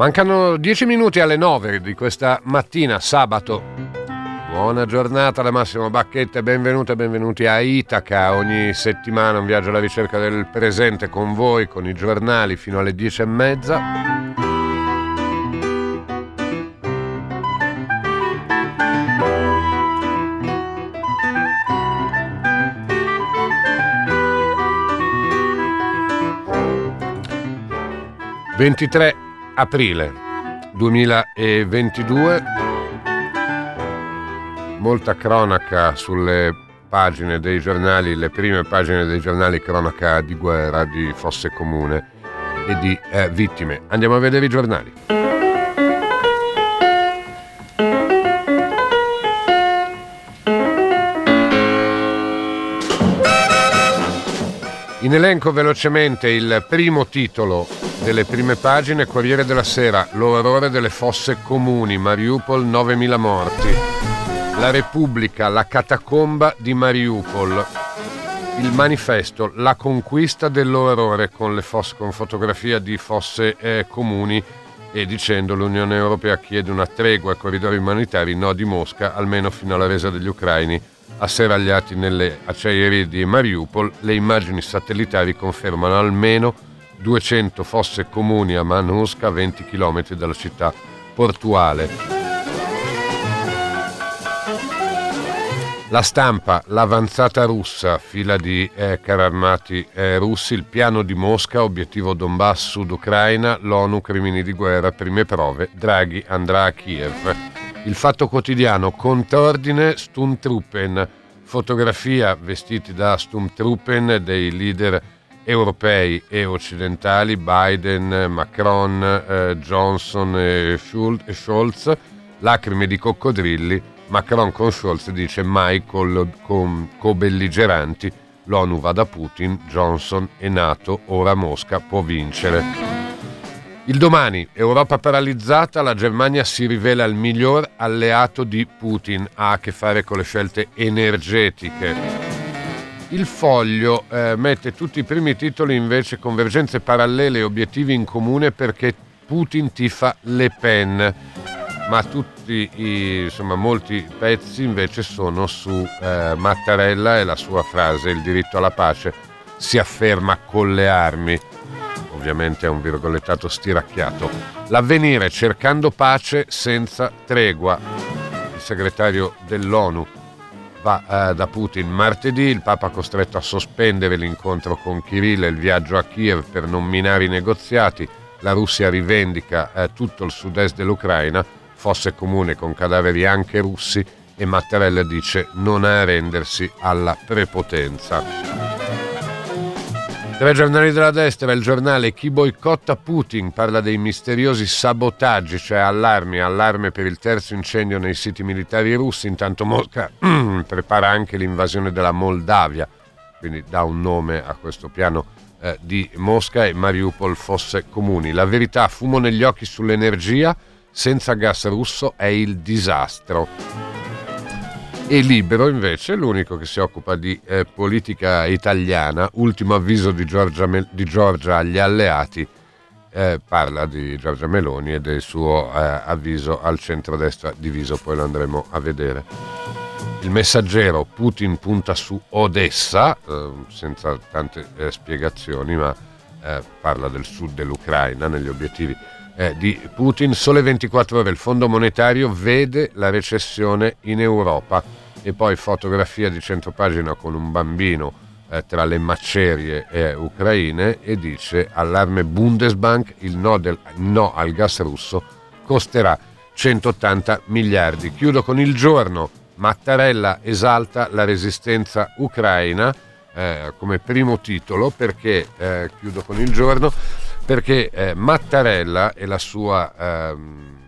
Mancano dieci minuti alle nove di questa mattina, sabato. Buona giornata da Massimo Bacchetta e benvenute e benvenuti a Itaca. Ogni settimana un viaggio alla ricerca del presente con voi, con i giornali fino alle dieci e mezza. Ventitré aprile 2022. Molta cronaca sulle pagine dei giornali, le prime pagine dei giornali cronaca di guerra, di fosse comune e di eh, vittime. Andiamo a vedere i giornali. In elenco velocemente il primo titolo delle prime pagine Corriere della Sera, l'orrore delle fosse comuni, Mariupol 9.000 morti. La Repubblica, la catacomba di Mariupol. Il manifesto, la conquista dell'orrore con, fosse, con fotografia di fosse eh, comuni e dicendo l'Unione Europea chiede una tregua ai corridoi umanitari, no di Mosca, almeno fino alla resa degli ucraini asseragliati nelle acciaierie di Mariupol. Le immagini satellitari confermano almeno 200 fosse comuni a Manuska, a 20 km dalla città portuale. La stampa, l'avanzata russa, fila di eh, carri armati eh, russi, il piano di Mosca, obiettivo Donbass, Sud Ucraina, l'ONU, crimini di guerra, prime prove, Draghi andrà a Kiev. Il fatto quotidiano, contordine Sturmtruppen, fotografia vestiti da Sturmtruppen dei leader europei e occidentali, Biden, Macron, eh, Johnson e Scholz, lacrime di coccodrilli, Macron con Scholz dice mai con, con co-belligeranti, l'ONU va da Putin, Johnson e Nato, ora Mosca può vincere. Il domani, Europa paralizzata, la Germania si rivela il miglior alleato di Putin, ha a che fare con le scelte energetiche. Il foglio eh, mette tutti i primi titoli invece convergenze parallele e obiettivi in comune perché Putin tifa Le Pen, ma tutti i, insomma, molti pezzi invece sono su eh, Mattarella e la sua frase il diritto alla pace si afferma con le armi. Ovviamente è un virgolettato stiracchiato. L'avvenire cercando pace senza tregua. Il segretario dell'ONU va eh, da Putin martedì, il Papa ha costretto a sospendere l'incontro con Kirill e il viaggio a Kiev per non minare i negoziati, la Russia rivendica eh, tutto il sud-est dell'Ucraina, fosse comune con cadaveri anche russi e Mattarella dice non arrendersi alla prepotenza. Tre giornali della destra, il giornale Chi boicotta Putin parla dei misteriosi sabotaggi, cioè allarmi, allarme per il terzo incendio nei siti militari russi, intanto Mosca prepara anche l'invasione della Moldavia, quindi dà un nome a questo piano eh, di Mosca e Mariupol fosse comuni. La verità, fumo negli occhi sull'energia, senza gas russo è il disastro. E Libero invece, l'unico che si occupa di eh, politica italiana, ultimo avviso di Giorgia, di Giorgia agli alleati, eh, parla di Giorgia Meloni e del suo eh, avviso al centrodestra diviso, poi lo andremo a vedere. Il messaggero Putin punta su Odessa, eh, senza tante eh, spiegazioni, ma eh, parla del sud dell'Ucraina negli obiettivi eh, di Putin. Sole 24 ore il Fondo Monetario vede la recessione in Europa e poi fotografia di centropagina con un bambino eh, tra le macerie eh, ucraine e dice allarme Bundesbank il no, del, no al gas russo costerà 180 miliardi. Chiudo con il giorno. Mattarella esalta la resistenza ucraina eh, come primo titolo perché, eh, chiudo con il giorno, perché eh, Mattarella e la sua ehm,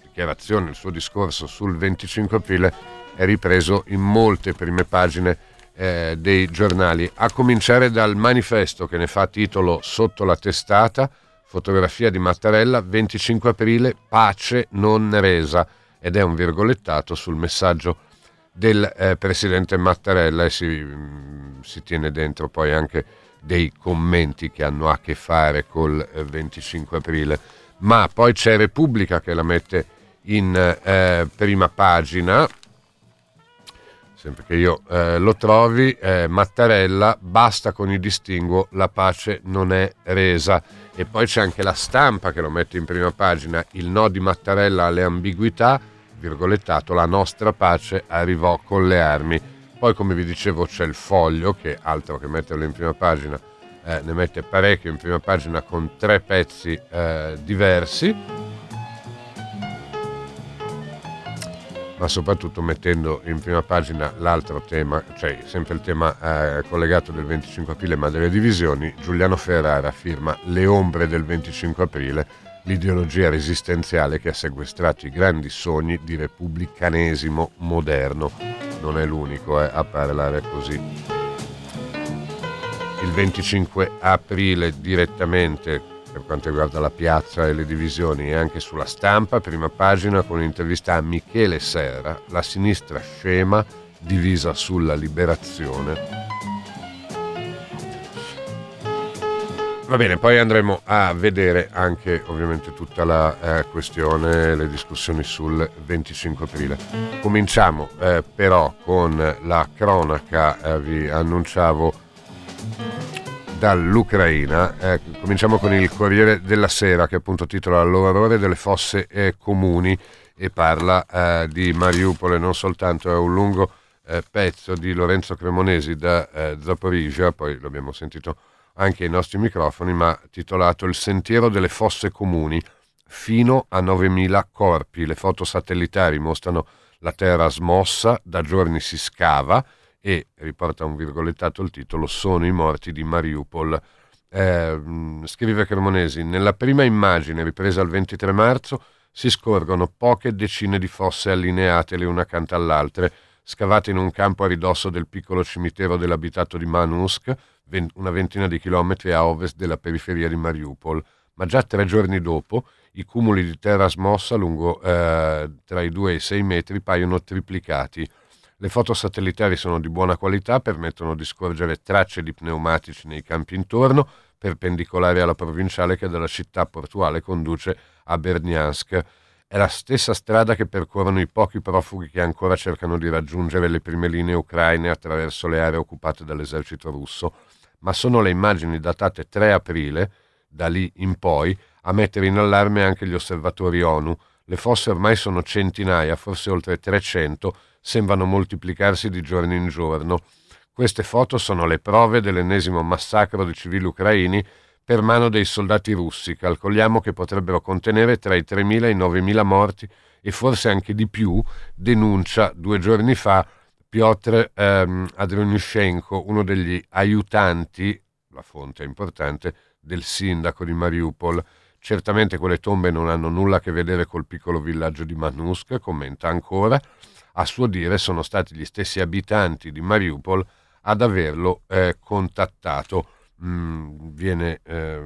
dichiarazione, il suo discorso sul 25 aprile è ripreso in molte prime pagine eh, dei giornali, a cominciare dal manifesto che ne fa titolo sotto la testata, fotografia di Mattarella, 25 aprile, pace non resa, ed è un virgolettato sul messaggio del eh, presidente Mattarella e si, mm, si, tiene dentro poi anche dei commenti che hanno a che fare col eh, 25 aprile. Ma poi c'è Repubblica che la mette in eh, prima pagina, sempre che io eh, lo trovi, eh, Mattarella, basta con il distinguo, la pace non è resa. E poi c'è anche la stampa che lo mette in prima pagina, il no di Mattarella alle ambiguità, virgolettato, la nostra pace arrivò con le armi. Poi come vi dicevo c'è il foglio, che altro che metterlo in prima pagina, eh, ne mette parecchio in prima pagina con tre pezzi eh, diversi. Ma soprattutto mettendo in prima pagina l'altro tema, cioè sempre il tema eh, collegato del 25 aprile ma delle divisioni, Giuliano Ferrara firma Le ombre del 25 aprile, l'ideologia resistenziale che ha sequestrato i grandi sogni di repubblicanesimo moderno. Non è l'unico eh, a parlare così. Il 25 aprile direttamente per quanto riguarda la piazza e le divisioni e anche sulla stampa, prima pagina con un'intervista a Michele Serra, la sinistra scema divisa sulla liberazione. Va bene, poi andremo a vedere anche ovviamente tutta la eh, questione, le discussioni sul 25 aprile. Cominciamo eh, però con la cronaca, eh, vi annunciavo dall'Ucraina. Eh, cominciamo con il Corriere della Sera che appunto titola L'orrore delle fosse eh, comuni e parla eh, di Mariupol non soltanto, è un lungo pezzo di Lorenzo Cremonesi da Zaporizia, poi l'abbiamo sentito anche ai nostri microfoni, ma titolato Il sentiero delle fosse comuni fino a 9.000 corpi. Le foto satellitari mostrano la terra smossa, da giorni si scava, e riporta un virgolettato il titolo Sono i morti di Mariupol. Eh, scrive Cremonesi, nella prima immagine ripresa il 23 marzo si scorgono poche decine di fosse allineate le una accanto all'altra, scavate in un campo a ridosso del piccolo cimitero dell'abitato di Manusk, una ventina di chilometri a ovest della periferia di Mariupol. Ma già tre giorni dopo i cumuli di terra smossa lungo eh, tra i 2 e i 6 metri paiono triplicati le foto satellitari sono di buona qualità, permettono di scorgere tracce di pneumatici nei campi intorno, perpendicolari alla provinciale che dalla città portuale conduce a Berniansk. È la stessa strada che percorrono i pochi profughi che ancora cercano di raggiungere le prime linee ucraine attraverso le aree occupate dall'esercito russo, ma sono le immagini datate 3 aprile, da lì in poi, a mettere in allarme anche gli osservatori ONU. Le fosse ormai sono centinaia, forse oltre 300, sembrano moltiplicarsi di giorno in giorno. Queste foto sono le prove dell'ennesimo massacro di civili ucraini per mano dei soldati russi. Calcoliamo che potrebbero contenere tra i 3.000 e i 9.000 morti e forse anche di più, denuncia due giorni fa Piotr ehm, Adrianushenko, uno degli aiutanti, la fonte è importante, del sindaco di Mariupol. Certamente quelle tombe non hanno nulla a che vedere col piccolo villaggio di Manusk, commenta ancora a suo dire sono stati gli stessi abitanti di Mariupol ad averlo eh, contattato. Mm, viene eh,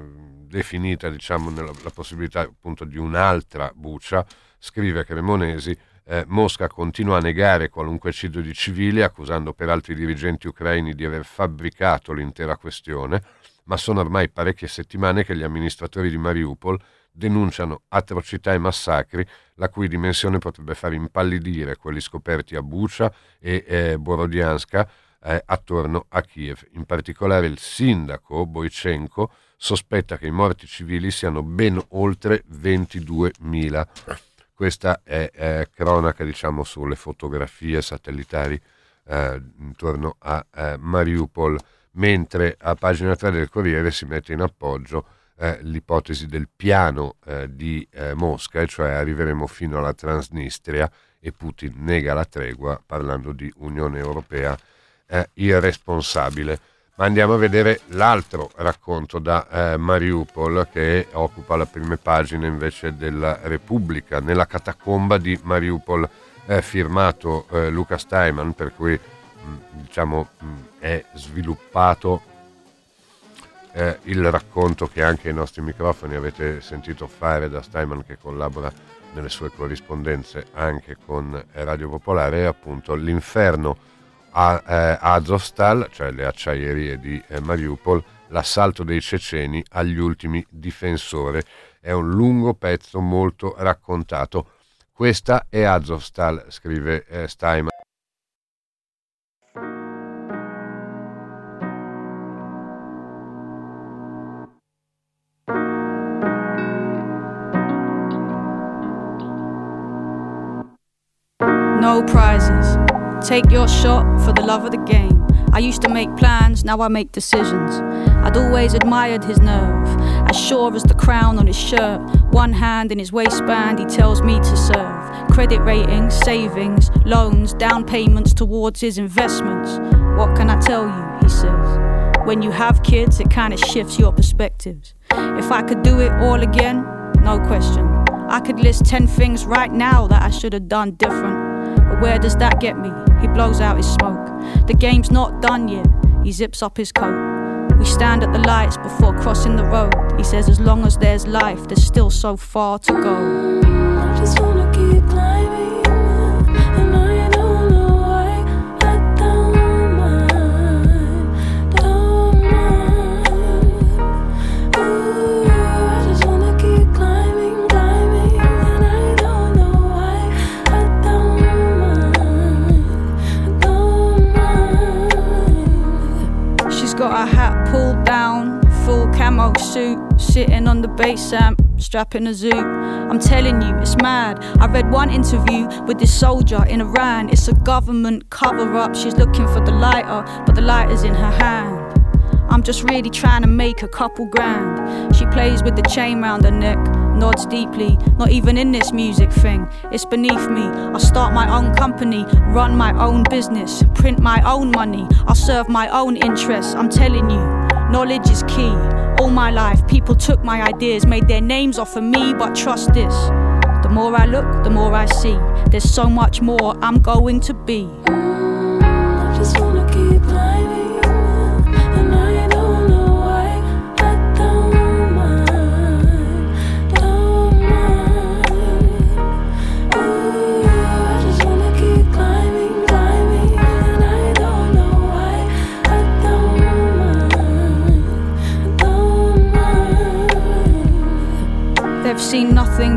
definita diciamo, nella, la possibilità appunto di un'altra buccia, scrive Cremonesi, eh, Mosca continua a negare qualunque eccidio di civili, accusando peraltro i dirigenti ucraini di aver fabbricato l'intera questione, ma sono ormai parecchie settimane che gli amministratori di Mariupol denunciano atrocità e massacri la cui dimensione potrebbe far impallidire quelli scoperti a Bucha e eh, Borodianska eh, attorno a Kiev. In particolare il sindaco Boichenko sospetta che i morti civili siano ben oltre 22.000. Questa è eh, cronaca, diciamo, sulle fotografie satellitari eh, intorno a eh, Mariupol, mentre a pagina 3 del Corriere si mette in appoggio eh, l'ipotesi del piano eh, di eh, Mosca, cioè arriveremo fino alla Transnistria e Putin nega la tregua parlando di Unione Europea irresponsabile. Ma andiamo a vedere l'altro racconto da eh, Mariupol che occupa le prime pagine invece della Repubblica, nella catacomba di Mariupol, eh, firmato eh, Luca Steinman, per cui mh, diciamo, mh, è sviluppato eh, il racconto che anche ai nostri microfoni avete sentito fare da Steinman che collabora nelle sue corrispondenze anche con Radio Popolare, è appunto l'inferno a eh, Azovstal, cioè le acciaierie di eh, Mariupol, l'assalto dei ceceni agli ultimi difensori. È un lungo pezzo molto raccontato. Questa è Azovstal, scrive eh, Steinman. No prizes. Take your shot for the love of the game. I used to make plans, now I make decisions. I'd always admired his nerve, as sure as the crown on his shirt. One hand in his waistband, he tells me to serve. Credit ratings, savings, loans, down payments towards his investments. What can I tell you? He says. When you have kids, it kind of shifts your perspectives. If I could do it all again, no question. I could list 10 things right now that I should have done different. But where does that get me? He blows out his smoke. The game's not done yet. He zips up his coat. We stand at the lights before crossing the road. He says, as long as there's life, there's still so far to go. camo suit, sitting on the bass amp, strapping a zoo. I'm telling you, it's mad. I read one interview with this soldier in Iran. It's a government cover up. She's looking for the lighter, but the lighter's in her hand. I'm just really trying to make a couple grand. She plays with the chain round her neck, nods deeply. Not even in this music thing, it's beneath me. I'll start my own company, run my own business, print my own money. I'll serve my own interests. I'm telling you, knowledge is key. All my life, people took my ideas, made their names off of me, but trust this. The more I look, the more I see. There's so much more I'm going to be.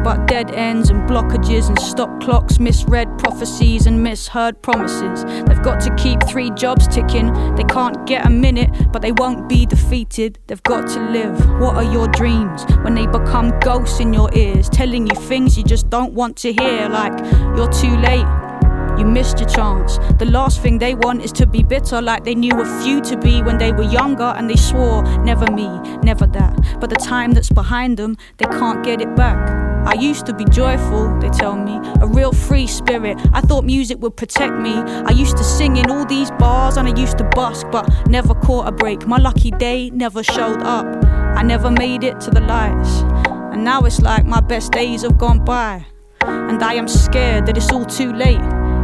But dead ends and blockages and stop clocks, misread prophecies and misheard promises. They've got to keep three jobs ticking. They can't get a minute, but they won't be defeated. They've got to live. What are your dreams when they become ghosts in your ears, telling you things you just don't want to hear? Like, you're too late. You missed your chance. The last thing they want is to be bitter like they knew a few to be when they were younger and they swore, never me, never that. But the time that's behind them, they can't get it back. I used to be joyful, they tell me, a real free spirit. I thought music would protect me. I used to sing in all these bars and I used to busk, but never caught a break. My lucky day never showed up. I never made it to the lights. And now it's like my best days have gone by. And I am scared that it's all too late.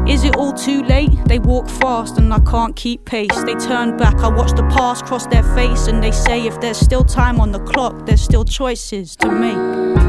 Is it all too late? They walk fast and I can't keep pace. They turn back, I watch the past cross their face, and they say if there's still time on the clock, there's still choices to make.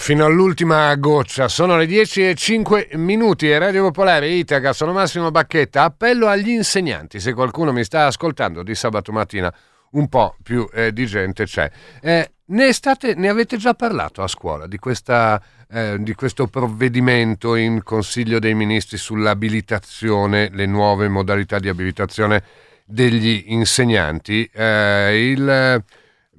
Fino all'ultima goccia. Sono le 10 e 5 minuti e Radio Popolare Itaca, sono Massimo Bacchetta. Appello agli insegnanti, se qualcuno mi sta ascoltando di sabato mattina, un po' più eh, di gente c'è. Eh, ne, state, ne, avete già parlato a scuola di, questa, eh, di questo provvedimento in Consiglio dei Ministri sull'abilitazione, le nuove modalità di abilitazione degli insegnanti? Eh, il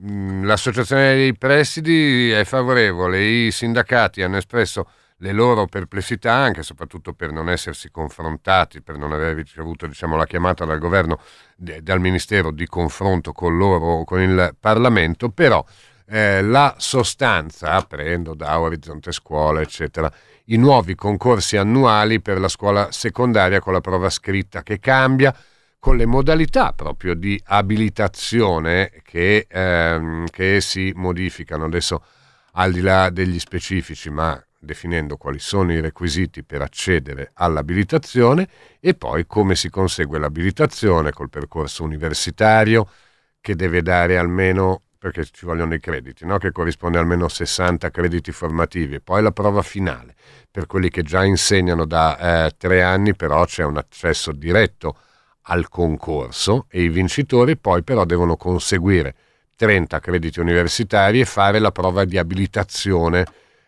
l'associazione dei presidi è favorevole, i sindacati hanno espresso le loro perplessità, anche e soprattutto per non essersi confrontati, per non aver ricevuto diciamo, la chiamata dal governo, dal Ministero di confronto con loro, con il Parlamento, però eh, la sostanza, prendo da Orizzonte Scuola, eccetera, i nuovi concorsi annuali per la scuola secondaria con la prova scritta che cambia, con le modalità proprio di abilitazione che, ehm, che si modificano. Adesso al di là degli specifici, ma definendo quali sono i requisiti per accedere all'abilitazione e poi come si consegue l'abilitazione col percorso universitario che deve dare almeno, perché ci vogliono i crediti, no? che corrisponde almeno 60 crediti formativi e poi la prova finale. Per quelli che già insegnano da eh, tre anni però c'è un accesso diretto al concorso e i vincitori poi però devono conseguire 30 crediti universitari e fare la prova di abilitazione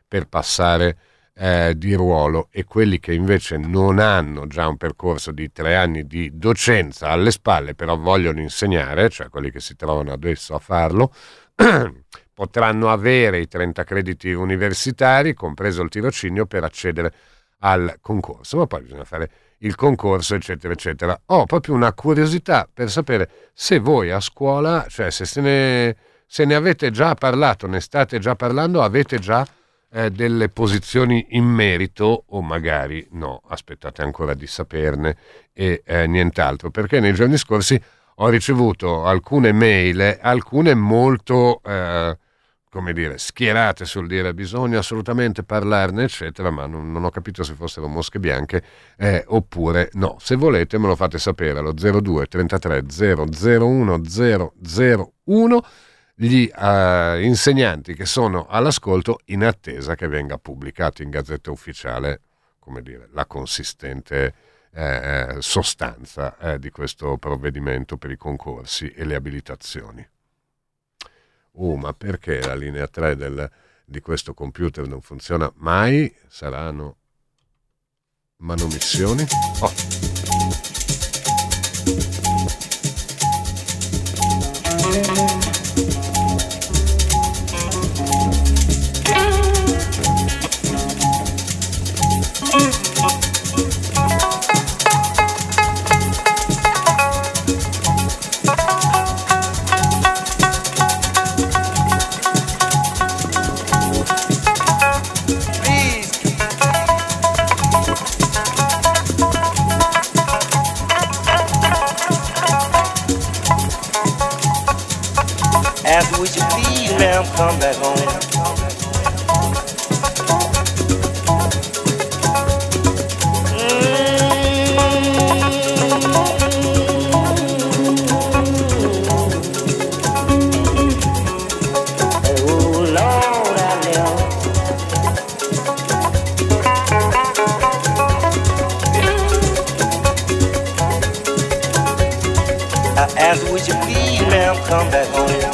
per passare eh, di ruolo. E quelli che invece non hanno già un percorso di tre anni di docenza alle spalle però vogliono insegnare, cioè quelli che si trovano adesso a farlo, potranno avere i 30 crediti universitari, compreso il tirocinio, per accedere al concorso, ma poi bisogna fare il concorso, eccetera, eccetera. Ho proprio una curiosità per sapere se voi a scuola, cioè se, se, ne, se ne avete già parlato, ne state già parlando, avete già eh, delle posizioni in merito o magari no, aspettate ancora di saperne e eh, nient'altro, perché nei giorni scorsi ho ricevuto alcune mail, alcune molto... Eh, come dire, schierate sul dire bisogna assolutamente parlarne, eccetera, ma non, non ho capito se fossero mosche bianche eh, oppure no. Se volete me lo fate sapere allo 02 33 001 001 gli uh, insegnanti che sono all'ascolto in attesa che venga pubblicato in Gazzetta Ufficiale, come dire, la consistente eh, sostanza eh, di questo provvedimento per i concorsi e le abilitazioni oh ma perché la linea 3 del, di questo computer non funziona mai? Saranno manomissioni? Oh. would you please, ma'am, come back home? Mm. Oh, come back home.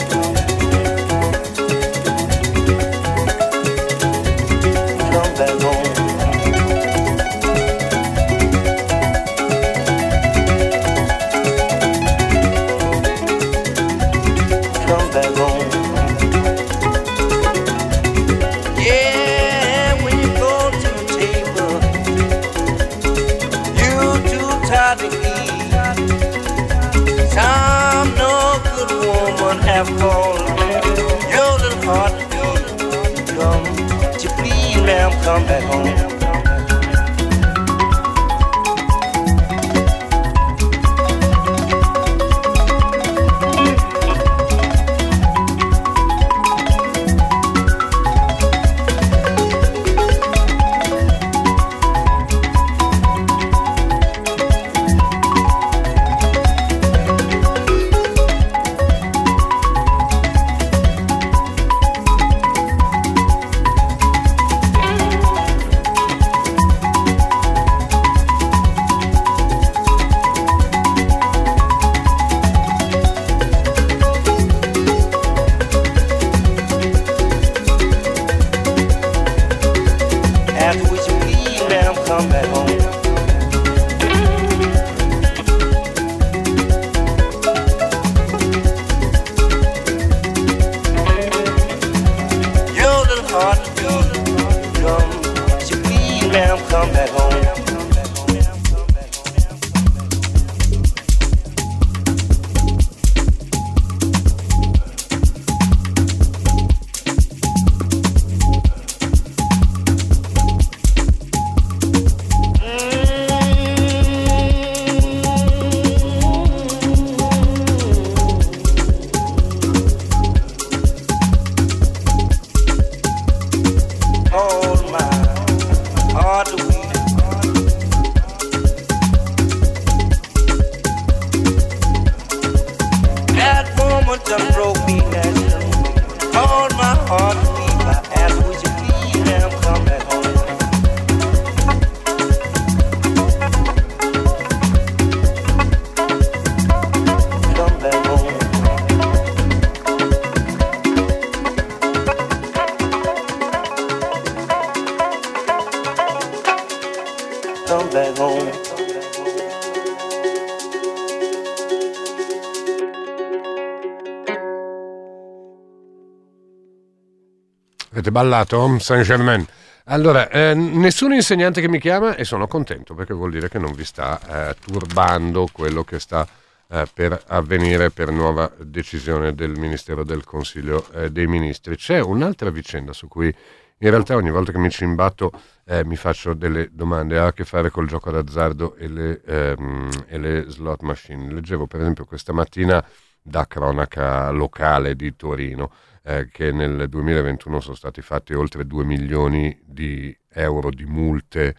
Avete ballato Saint Germain? Allora, eh, nessun insegnante che mi chiama e sono contento perché vuol dire che non vi sta eh, turbando quello che sta eh, per avvenire per nuova decisione del Ministero del Consiglio eh, dei Ministri. C'è un'altra vicenda su cui in realtà ogni volta che mi ci imbatto eh, mi faccio delle domande, ha a che fare col gioco d'azzardo e le, ehm, e le slot machine. Leggevo per esempio questa mattina da cronaca locale di Torino eh, che nel 2021 sono stati fatti oltre 2 milioni di euro di multe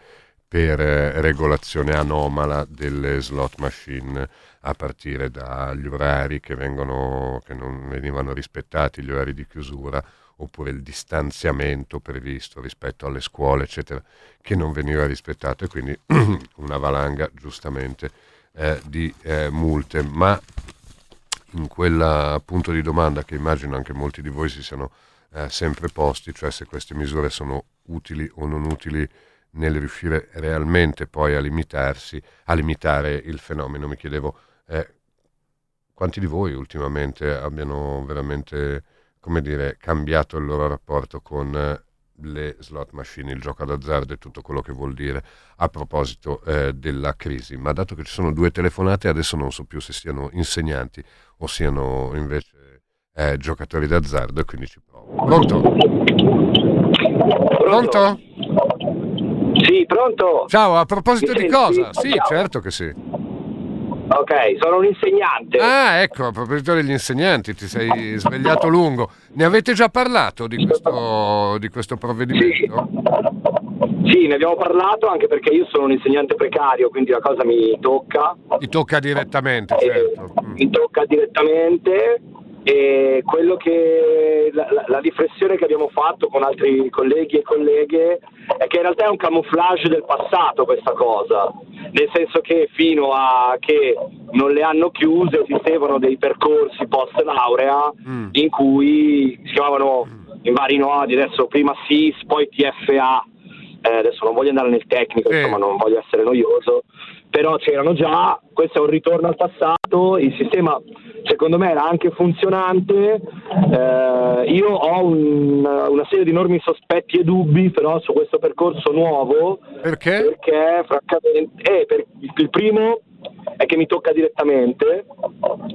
per eh, regolazione anomala delle slot machine a partire dagli orari che, vengono, che non venivano rispettati, gli orari di chiusura oppure il distanziamento previsto rispetto alle scuole, eccetera, che non veniva rispettato e quindi una valanga giustamente eh, di eh, multe. Ma in quel punto di domanda che immagino anche molti di voi si siano eh, sempre posti, cioè se queste misure sono utili o non utili nel riuscire realmente poi a limitarsi, a limitare il fenomeno. Mi chiedevo eh, quanti di voi ultimamente abbiano veramente, come dire, cambiato il loro rapporto con eh, le slot machine, il gioco d'azzardo e tutto quello che vuol dire a proposito eh, della crisi. Ma dato che ci sono due telefonate, adesso non so più se siano insegnanti o siano invece eh, giocatori d'azzardo e quindi ci provo. Pronto? Pronto? Sì, pronto. Ciao, a proposito di cosa? Sì, certo che sì. Ok, sono un insegnante. Ah, ecco, a proposito degli insegnanti, ti sei svegliato lungo. Ne avete già parlato di questo, di questo provvedimento? Sì. Sì. ne abbiamo parlato anche perché io sono un insegnante precario, quindi la cosa mi tocca. Ti tocca direttamente, certo. Mm. Mi tocca direttamente e quello che la, la, la, riflessione che abbiamo fatto con altri colleghi e colleghe è che in realtà è un camouflage del passato questa cosa, nel senso che fino a che non le hanno chiuse esistevano dei percorsi post laurea mm. in cui si chiamavano in vari nodi, adesso prima SIS, poi TFA, eh, adesso non voglio andare nel tecnico, eh. insomma non voglio essere noioso, però c'erano già, questo è un ritorno al passato, il sistema secondo me era anche funzionante, eh, io ho un, una serie di enormi sospetti e dubbi però su questo percorso nuovo, perché? Perché francamente, eh, per, il primo è che mi tocca direttamente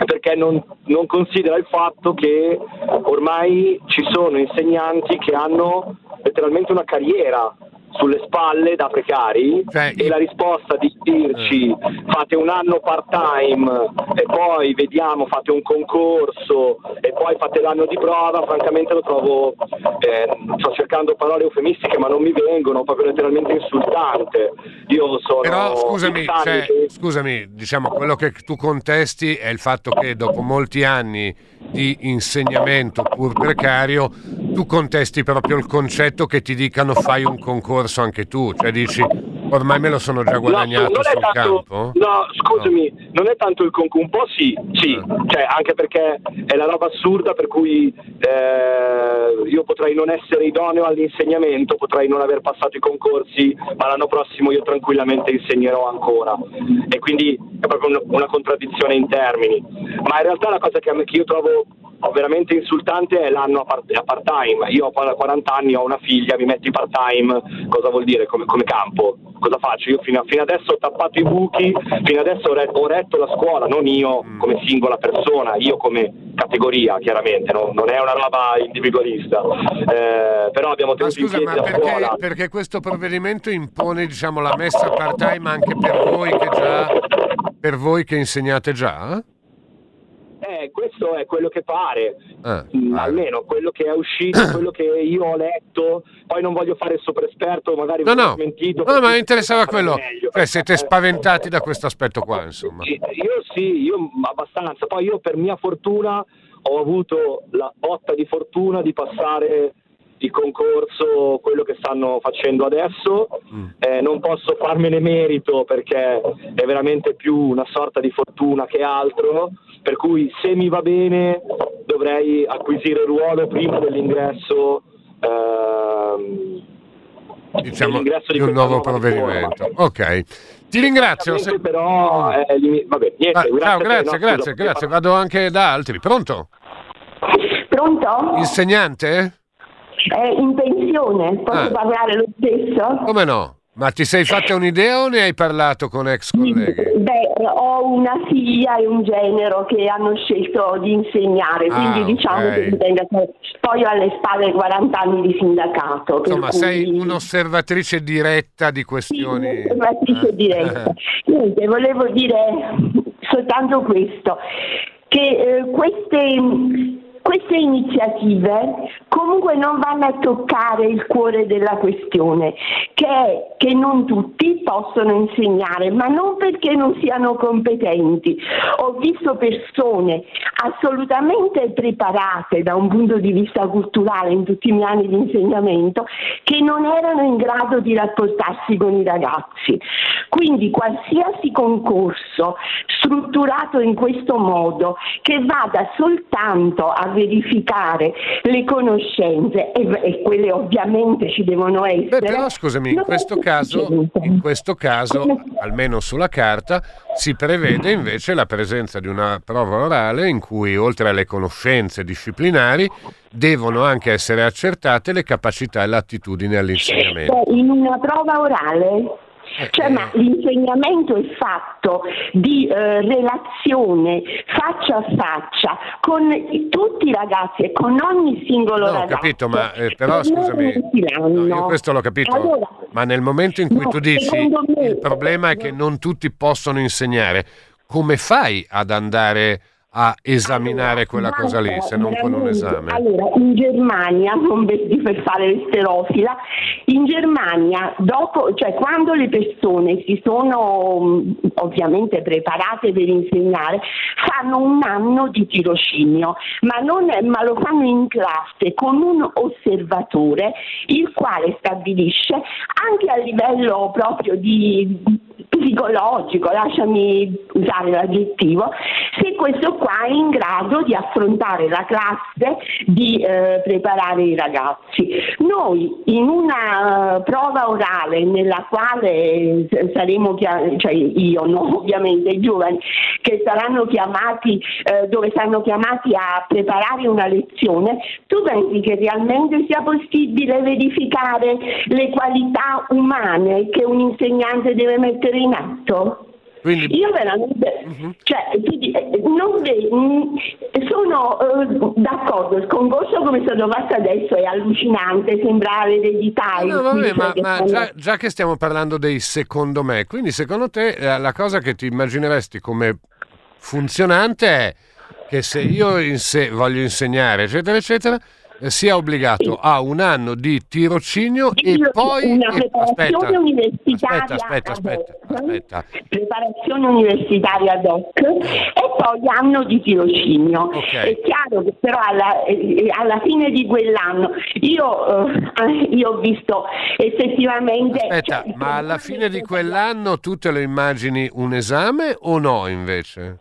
perché non, non, considera il fatto che ormai ci sono insegnanti che hanno letteralmente una carriera sulle spalle da precari cioè, e la risposta di dirci eh. fate un anno part time e poi vediamo, fate un concorso e poi fate l'anno di prova, francamente lo trovo, eh, sto cercando parole eufemistiche ma non mi vengono, proprio letteralmente insultante. Io sono... Però scusami, cioè, che... scusami, diciamo quello che tu contesti è il fatto che dopo molti anni di insegnamento pur precario tu contesti proprio il concetto che ti dicano fai un concorso anche tu, cioè dici ormai me lo sono già guadagnato no, sul tanto, campo? No, scusami, no. non è tanto il concorso, un po' sì, sì, ah. cioè, anche perché è la roba assurda per cui eh, io potrei non essere idoneo all'insegnamento, potrei non aver passato i concorsi, ma l'anno prossimo io tranquillamente insegnerò ancora e quindi è proprio una contraddizione in termini, ma in realtà la cosa che, che io trovo veramente insultante è l'anno a part, a part, time. Io ho 40 anni, ho una figlia, mi metti part time, cosa vuol dire come, come campo? Cosa faccio? Io fino, fino, adesso ho tappato i buchi, fino adesso ho, re, ho, retto la scuola, non io mm. come singola persona, io come categoria chiaramente, no? non è una roba individualista. Eh, però abbiamo tenuto ma scusa, in piedi ma perché, scuola. perché questo provvedimento impone diciamo, la messa part time anche per voi che già per voi che insegnate già? Eh, questo è quello che pare, eh, mm, almeno quello che è uscito, quello che io ho letto. Poi non voglio fare il super esperto, magari no, no. mentito. No, ma mi interessava quello. Cioè, siete eh, spaventati da questo aspetto qua, insomma. Io sì, io abbastanza. Poi io per mia fortuna ho avuto la botta di fortuna di passare il concorso, quello che stanno facendo adesso. Mm. Eh, non posso farmene merito perché è veramente più una sorta di fortuna che altro, per cui se mi va bene dovrei acquisire il ruolo prima dell'ingresso. Ehm, diciamo di un nuovo provvedimento. Ok, ti ringrazio. Se... Però, eh, vabbè, niente, ah, grazie, ciao, grazie, no, grazie, grazie. Vado anche da altri. Pronto? Pronto? Insegnante? È in pensione, posso Ah. parlare lo stesso? Come no? Ma ti sei fatta un'idea o ne hai parlato con ex colleghi? Beh, ho una figlia e un genero che hanno scelto di insegnare, Ah, quindi diciamo ok. che dipende- poi ho alle spalle 40 anni di sindacato. Insomma, cui- sei un'osservatrice diretta di questioni. Sì, un'osservatrice diretta. Niente, volevo dire soltanto questo, che eh, queste, queste iniziative comunque non vanno a toccare il cuore della questione, che è che non tutti possono insegnare, ma non perché non siano competenti. Ho visto persone assolutamente preparate da un punto di vista culturale in tutti i miei anni di insegnamento che non erano in grado di rapportarsi con i ragazzi. Quindi qualsiasi concorso strutturato in questo modo che vada soltanto a verificare le conoscenze e, e quelle ovviamente ci devono essere. Beh, però scusami, in questo caso, in questo caso, almeno sulla carta, si prevede invece la presenza di una prova orale in cui, oltre alle conoscenze disciplinari, devono anche essere accertate le capacità e l'attitudine all'insegnamento. Beh, in una prova orale? Cioè, ma l'insegnamento è fatto di eh, relazione faccia a faccia con tutti i ragazzi e con ogni singolo No, ho ragazzo. capito, ma eh, però scusami, no, io questo l'ho capito, Allora, ma nel momento in cui no, tu dici me- il problema è che non tutti possono insegnare, come fai ad andare a esaminare quella Allora, cosa lì se non con un esame? Allora, in Germania, non vedi per fare l'esterofila, in Germania, dopo, cioè quando le persone si sono mh, ovviamente preparate per insegnare, fanno un anno di tirocinio, ma, non ma lo fanno in classe con un osservatore il quale stabilisce anche a livello proprio di psicologico, lasciami usare l'aggettivo, se questo qua è in grado di affrontare la classe, di eh, preparare i ragazzi. Noi in una eh, prova orale nella quale eh, saremo chiamati, cioè io no, ovviamente i giovani che saranno chiamati, eh, dove saranno chiamati a preparare una lezione, tu pensi che realmente sia possibile verificare le qualità umane che un insegnante deve mettere in atto? Quindi, Io veramente, Mhm. cioè, eh, non sono eh, d'accordo, il concorso come è stato fatto adesso è allucinante, sembra eredità. No, vabbè, ma, che ma già, già che stiamo parlando dei secondo me, quindi secondo te eh, la cosa che ti immagineresti come funzionante è che se io inse- voglio insegnare, eccetera, eccetera, sia obbligato a un anno di tirocinio e Io- poi... una e- preparazione aspetta, universitaria aspetta, aspetta, aspetta, preparazione universitaria ad hoc e poi anno di tirocinio. Ok. È chiaro che però alla, eh, alla fine di quell'anno io, eh, io ho visto effettivamente... Aspetta, cioè, ma alla fine di quell'anno tu te lo immagini un esame o no invece?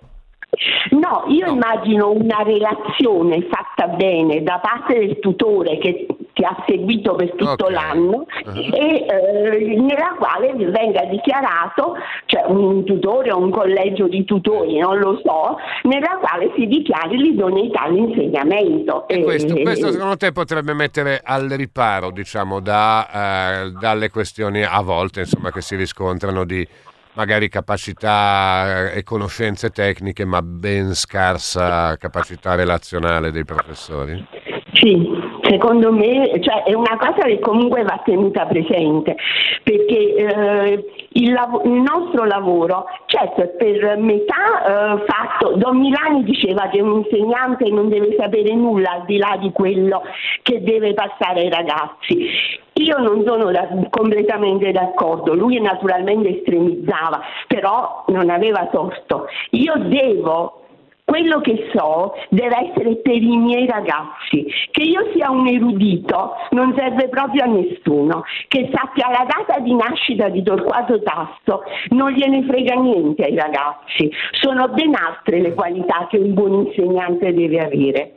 No, io No. immagino una relazione fatta bene da parte del tutore che ti ha seguito per tutto Ok. l'anno Uh-huh. e eh, nella quale venga dichiarato, cioè un tutore o un collegio di tutori, non lo so, nella quale si dichiari l'idoneità all'insegnamento. E questo, Eh, questo secondo te potrebbe mettere al riparo, diciamo, da, eh, dalle questioni a volte insomma, che si riscontrano di magari capacità e conoscenze tecniche, ma ben scarsa capacità relazionale dei professori? Sì, secondo me cioè, è una cosa che comunque va tenuta presente, perché eh, il, lav- il nostro lavoro, certo, per metà eh, fatto, Don Milani diceva che un insegnante non deve sapere nulla al di là di quello che deve passare ai ragazzi. Io non sono da- completamente d'accordo, lui naturalmente estremizzava, però non aveva torto. Io devo quello che so deve essere per i miei ragazzi. Che io sia un erudito non serve proprio a nessuno. Che sappia la data di nascita di Torquato Tasso non gliene frega niente ai ragazzi. Sono ben altre le qualità che un buon insegnante deve avere.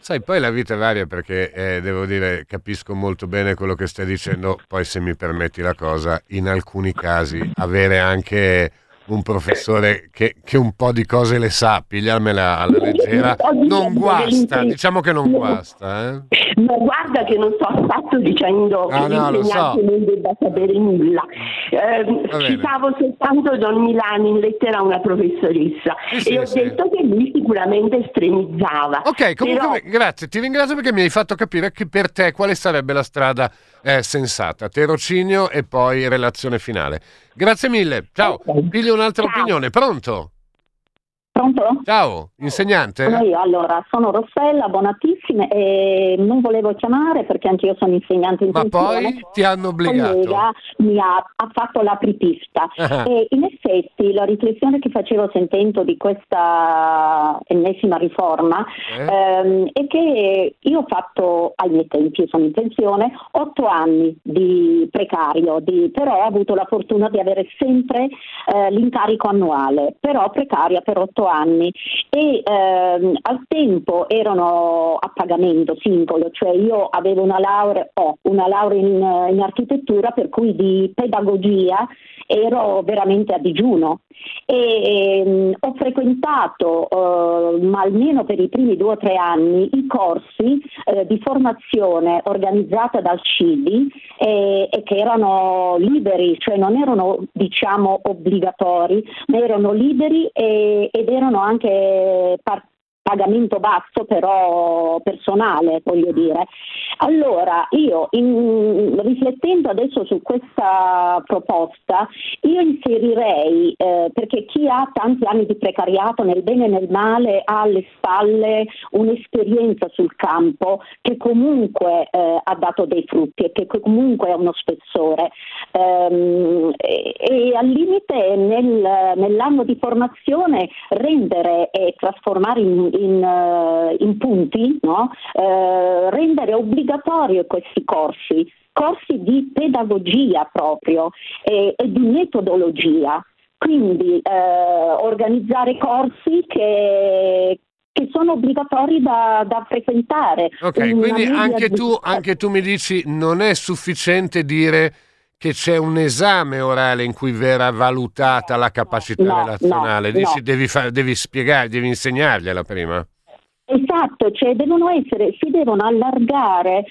Sai, poi la vita varia perché eh, devo dire, capisco molto bene quello che stai dicendo, poi se mi permetti la cosa, in alcuni casi avere anche un professore che, che, un po' di cose le sa, pigliarmela alla leggera, non guasta, diciamo che non guasta. Eh? Ma guarda che non sto affatto dicendo ah, che no, l'insegnante so. non debba sapere nulla. Eh, citavo soltanto Don Milani in lettera a una professoressa sì, e sì, ho detto che lui sicuramente estremizzava. Ok, comunque Però... grazie, ti ringrazio perché mi hai fatto capire che per te quale sarebbe la strada eh, sensata, tirocinio e poi relazione finale. Grazie mille, ciao, pigli un'altra ciao. opinione, pronto? Pronto? Ciao, insegnante. Sono io, allora, sono Rossella, buonatissime e non volevo chiamare perché anche io sono insegnante in Ma poi ti hanno obbligato. Collega mi ha, ha fatto l'apripista ah. e in effetti la riflessione che facevo sentendo di questa ennesima riforma eh? ehm, è che io ho fatto ai miei tempi, sono in pensione, otto anni di precario, di, però ho avuto la fortuna di avere sempre eh, l'incarico annuale, però precaria per otto anni. E ehm, al tempo erano a pagamento singolo, cioè io avevo una laurea, ho una laurea in, in architettura per cui di pedagogia ero veramente a digiuno. E ehm, ho frequentato, eh, ma almeno per i primi due o tre anni, i corsi eh, di formazione organizzata dal CIDI e, e, che erano liberi, cioè non erano diciamo obbligatori, ma erano liberi e, ed erano anche partecipanti pagamento basso però personale, voglio dire. Allora, io in, riflettendo adesso su questa proposta, io inserirei, eh, perché chi ha tanti anni di precariato nel bene e nel male ha alle spalle un'esperienza sul campo che comunque eh, ha dato dei frutti e che comunque ha uno spessore. Um, e, e, al limite nel, nell'anno di formazione rendere e trasformare in, in, eh, in punti, no? eh, rendere obbligatorio questi corsi, corsi di pedagogia proprio e, e di metodologia. Quindi eh, organizzare corsi che, che sono obbligatori da, da frequentare. Ok, quindi anche tu, anche tu, mi dici non è sufficiente dire che c'è un esame orale in cui verrà valutata la capacità no, relazionale. No, Dici no. Devi, fa- devi spiegare, devi insegnargliela prima. Esatto, cioè devono essere, si devono allargare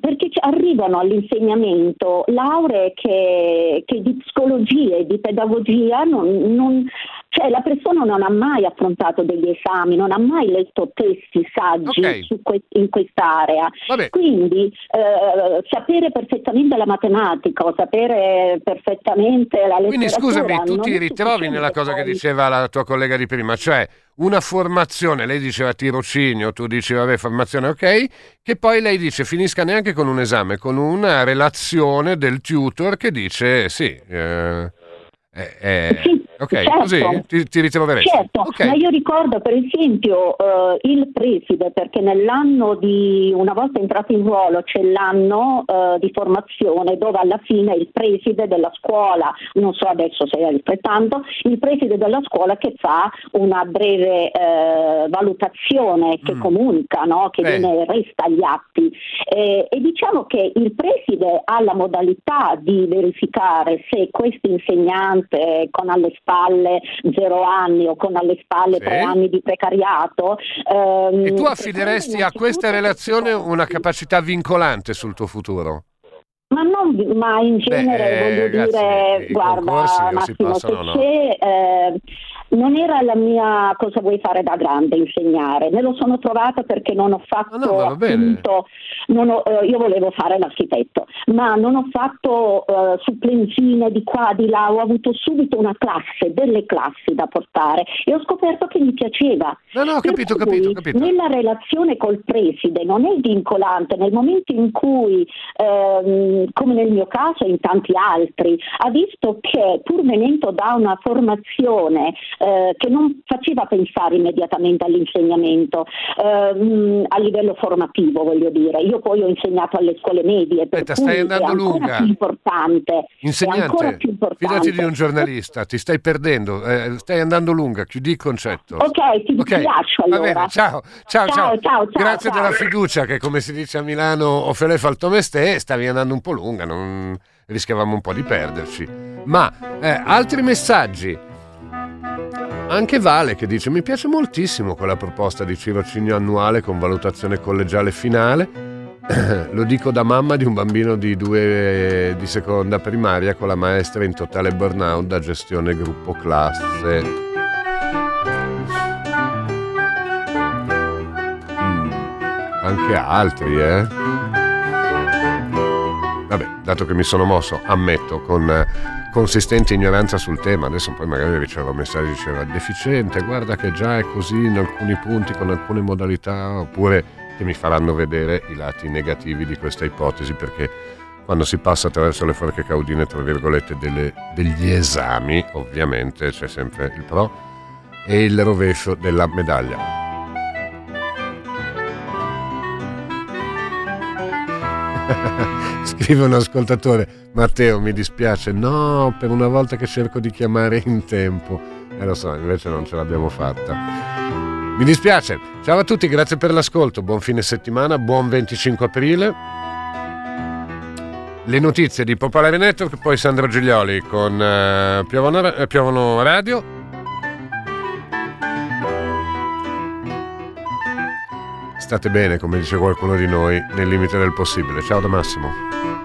perché arrivano all'insegnamento lauree che, che di psicologia e di pedagogia non, non, cioè la persona non ha mai affrontato degli esami, non ha mai letto testi, saggi okay. que- in quest'area. Vabbè. Quindi eh, sapere perfettamente la matematica o sapere perfettamente la letteratura... Quindi scusami, tu ti ritrovi nella cosa poi... che diceva la tua collega di prima, cioè una formazione, lei diceva tirocinio, tu dici vabbè formazione ok, che poi lei dice finisca neanche con un esame, con una relazione del tutor che dice sì, eh, eh, eh, sì Ok, certo, così ti, ti ritroveresti. Certo, okay. ma io ricordo per esempio uh, il preside, perché nell'anno di, una volta entrato in ruolo, c'è l'anno uh, di formazione dove alla fine il preside della scuola, non so adesso se è altrettanto, il preside della scuola che fa una breve uh, valutazione che mm. comunica, no? che viene, resta agli atti. E, e diciamo che il preside ha la modalità di verificare se questo insegnante con alle spalle spalle zero anni o con alle spalle sì. tre anni di precariato. Ehm, e tu affideresti a questa relazione una capacità vincolante sul tuo futuro? Ma, non, ma in genere Beh, voglio ragazzi, dire, guarda Massimo, se c'è, eh, non era la mia cosa vuoi fare da grande insegnare, me lo sono trovata perché non ho fatto no, no, appunto, non ho, eh, io volevo fare l'architetto, ma non ho fatto eh, supplenzine di qua, di là, ho avuto subito una classe, delle classi da portare e ho scoperto che mi piaceva. No, no, ho capito, capito, capito. Nella relazione col preside non è vincolante, nel momento in cui, ehm, come nel mio caso e in tanti altri, ha visto che pur venendo da una formazione eh, che non faceva pensare immediatamente all'insegnamento ehm, a livello formativo, voglio dire. Io poi ho insegnato alle scuole medie, per Aspetta, stai andando lunga. più importante. Insegnante, più importante. fidati di un giornalista, ti stai perdendo, eh, stai andando lunga, chiudi il concetto. Ok, ti, okay. ti lascio allora. Bene, ciao, ciao, ciao. ciao, ciao Grazie ciao. della fiducia che come si dice a Milano o fele faltomeste, stavi andando un po' lunga, non rischiavamo un po' di perderci. Ma eh, altri messaggi Anche Vale che dice mi piace moltissimo quella proposta di tirocinio annuale con valutazione collegiale finale. Lo dico da mamma di un bambino di due di seconda primaria con la maestra in totale burnout da gestione gruppo classe. Mm, anche altri, eh? Vabbè, dato che mi sono mosso, ammetto, con consistente ignoranza sul tema. Adesso poi magari ricevo messaggi diceva deficiente, guarda che già è così in alcuni punti con alcune modalità, oppure che mi faranno vedere i lati negativi di questa ipotesi perché quando si passa attraverso le forche caudine, tra virgolette, delle, degli esami, ovviamente c'è sempre il pro e il rovescio della medaglia. Scrive un ascoltatore, Matteo mi dispiace, no, per una volta che cerco di chiamare in tempo. E eh, lo so, invece non ce l'abbiamo fatta. Mi dispiace. Ciao a tutti, grazie per l'ascolto, buon fine settimana, buon 25 aprile. Le notizie di Popolare Network, poi Sandro Giglioli con uh, Piovono, uh, Piovono Radio State bene, come dice qualcuno di noi, nel limite del possibile. Ciao da Massimo.